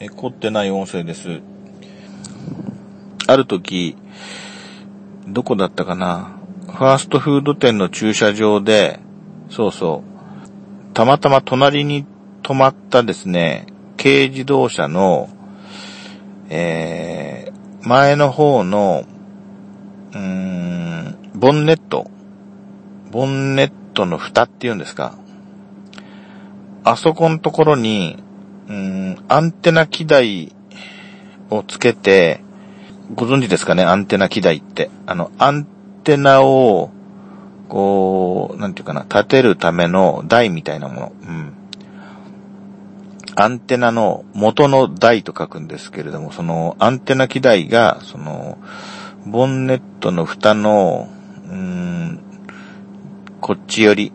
え、凝ってない音声です。ある時、どこだったかな？ファーストフード店の駐車場で、そうそう、たまたま隣に止まったですね、軽自動車の、えー、前の方の、うーん、ボンネット、ボンネットの蓋っていうんですか。あそこのところに、アンテナ機台をつけて、ご存知ですかね、アンテナ機台って。あの、アンテナを、こう、なんていうかな、立てるための台みたいなもの。うん。アンテナの元の台と書くんですけれども、そのアンテナ機台が、その、ボンネットの蓋の、うん、こっちより、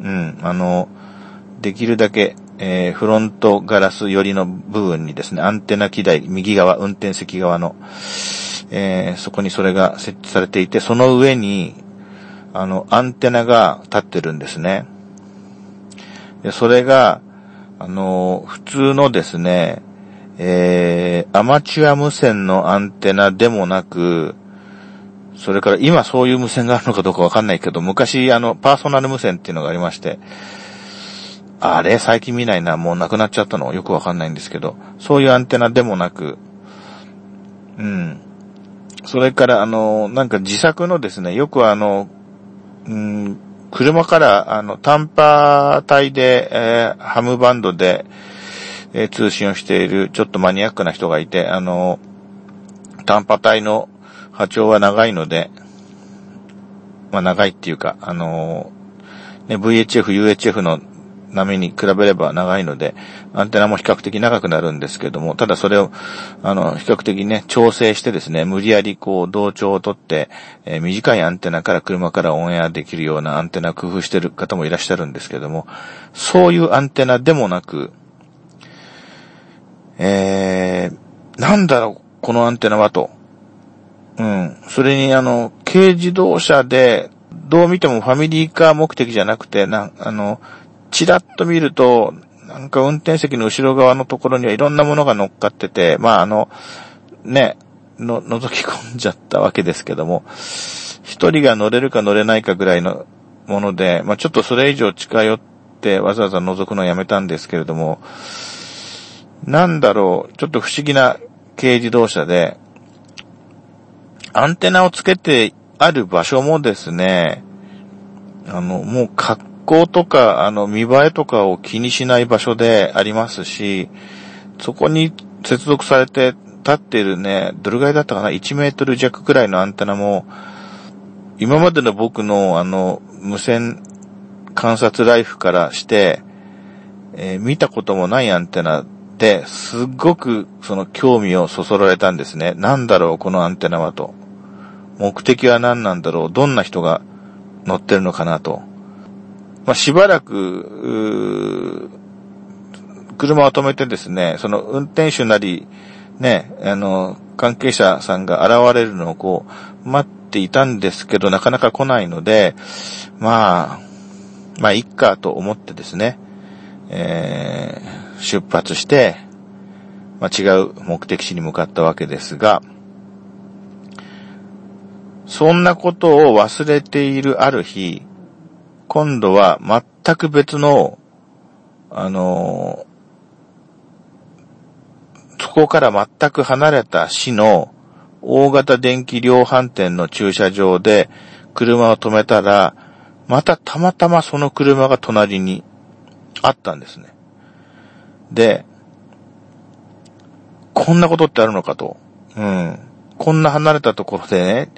うん、あの、できるだけ、えー、フロントガラス寄りの部分にですね、アンテナ機台、右側、運転席側の、えー、そこにそれが設置されていて、その上に、あの、アンテナが立ってるんですね。で、それが、あの、普通のですね、えー、アマチュア無線のアンテナでもなく、それから今そういう無線があるのかどうかわかんないけど、昔あの、パーソナル無線っていうのがありまして、あれ最近見ないな、もうなくなっちゃったの？よくわかんないんですけど、そういうアンテナでもなく、うん。それからあの、なんか自作のですね、よくあの、うん、車から、あの、短波帯で、えー、ハムバンドで、えー、通信をしている、ちょっとマニアックな人がいて、あの、短波帯の波長は長いので、まあ長いっていうか、あの、ね、VHF、UHF の波に比べれば長いので、アンテナも比較的長くなるんですけども、ただそれを、あの、比較的ね、調整してですね、無理やりこう、同調をとって、えー、短いアンテナから車からオンエアできるようなアンテナ工夫してる方もいらっしゃるんですけども、そういうアンテナでもなく、えー、なんだろう、このアンテナはと。うん。それにあの、軽自動車で、どう見てもファミリーカー目的じゃなくて、な、あの、チラッと見ると、なんか運転席の後ろ側のところにはいろんなものが乗っかってて、まああの、ね、の、覗き込んじゃったわけですけども、一人が乗れるか乗れないかぐらいのもので、まあちょっとそれ以上近寄ってわざわざ覗くのをやめたんですけれども、なんだろう、ちょっと不思議な軽自動車で、アンテナをつけてある場所もですね、あの、もう格好とか、あの、見栄えとかを気にしない場所でありますし、そこに接続されて立っているね、どれぐらいだったかな ?1 メートル弱くらいのアンテナも、今までの僕のあの、無線観察ライフからして、えー、見たこともないアンテナで、すっごくその興味をそそられたんですね。なんだろう、このアンテナはと。目的は何なんだろう、どんな人が乗ってるのかなと。まあ、しばらく、車を止めてですね、その運転手なり、ね、あの、関係者さんが現れるのをこう、待っていたんですけど、なかなか来ないので、まあ、まあ、いっかと思ってですね、えー、出発して、まあ、違う目的地に向かったわけですが、そんなことを忘れているある日、今度は全く別の、あのそこから全く離れた市の大型電気量販店の駐車場で車を止めたら、またたまたまその車が隣にあったんですね。で、こんなことってあるのかと。うん。こんな離れたところでね、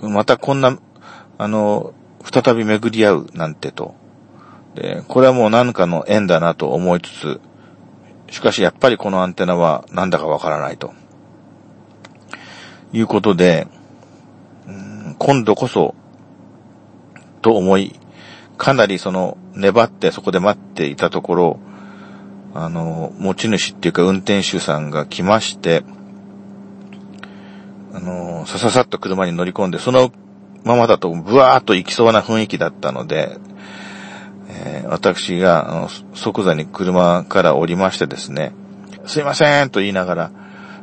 またこんな、あの、再び巡り合うなんてと。で、これはもう何かの縁だなと思いつつ、しかしやっぱりこのアンテナはなんだかわからないと。いうことで、今度こそ、と思い、かなりその、粘ってそこで待っていたところ、あの、持ち主っていうか運転手さんが来まして、あの、さささっと車に乗り込んで、そのままだとブワーっと行きそうな雰囲気だったので、えー、私が、あの、即座に車から降りましてですね、すいませんと言いながら、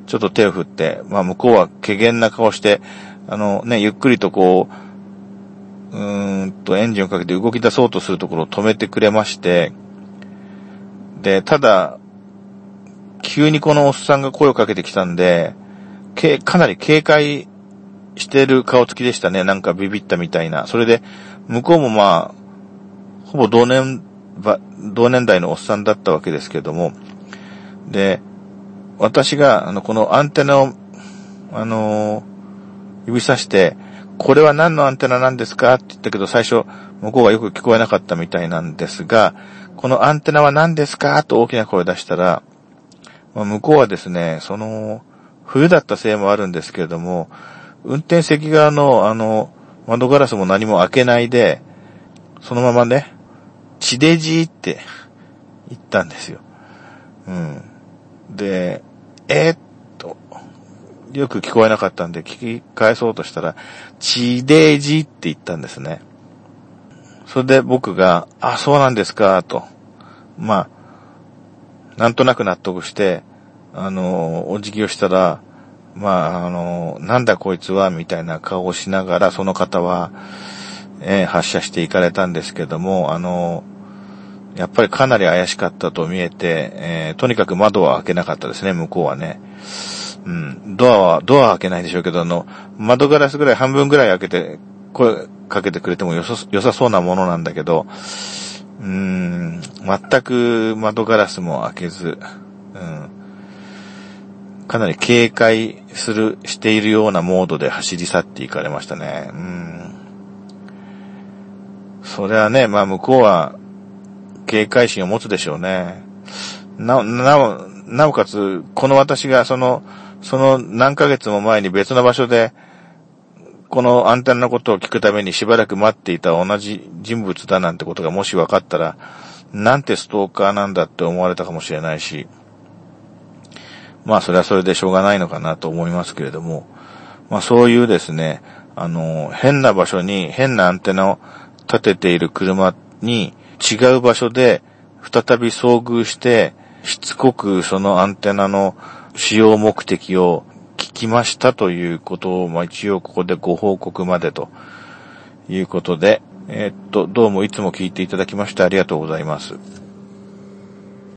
ちょっと手を振って、まあ向こうは怪げな顔して、あのね、ゆっくりとこう、うーんとエンジンをかけて動き出そうとするところを止めてくれまして、で、ただ、急にこのおっさんが声をかけてきたんで、けかなり警戒してる顔つきでしたね。なんかビビったみたいな。それで、向こうもまあ、ほぼ同年、同年代のおっさんだったわけですけども、で、私が、あの、このアンテナを、あの指さして、これは何のアンテナなんですか？って言ったけど、最初、向こうがよく聞こえなかったみたいなんですが、このアンテナは何ですか？と大きな声を出したら、まあ、向こうはですね、その、冬だったせいもあるんですけれども、運転席側の、あの、窓ガラスも何も開けないで、そのままね、地デジって言ったんですよ。うん。で、えー、っと、よく聞こえなかったんで聞き返そうとしたら、地デジって言ったんですね。それで僕が、あ、そうなんですか、と。まあ、なんとなく納得して、あの、お辞儀をしたら、まあ、あの、なんだこいつは、みたいな顔をしながら、その方は、えー、発射していかれたんですけども、あの、やっぱりかなり怪しかったと見えて、えー、とにかく窓は開けなかったですね、向こうはね。うん、ドアは、ドアは開けないでしょうけど、あの、窓ガラスぐらい、半分ぐらい開けて、声かけてくれてもよさ、良さそうなものなんだけど、うーん、全く窓ガラスも開けず、うん、かなり警戒する、しているようなモードで走り去っていかれましたね。うん。それはね、まあ向こうは警戒心を持つでしょうね。なお、なお、なおかつ、この私がその、その何ヶ月も前に別の場所で、このアンテナのことを聞くためにしばらく待っていた同じ人物だなんてことがもし分かったら、なんてストーカーなんだって思われたかもしれないし、まあそれはそれでしょうがないのかなと思いますけれども、まあそういうですね、あの、変な場所に変なアンテナを立てている車に違う場所で再び遭遇して、しつこくそのアンテナの使用目的を聞きましたということを、まあ一応ここでご報告までということで、え、っと、どうもいつも聞いていただきましてありがとうございます。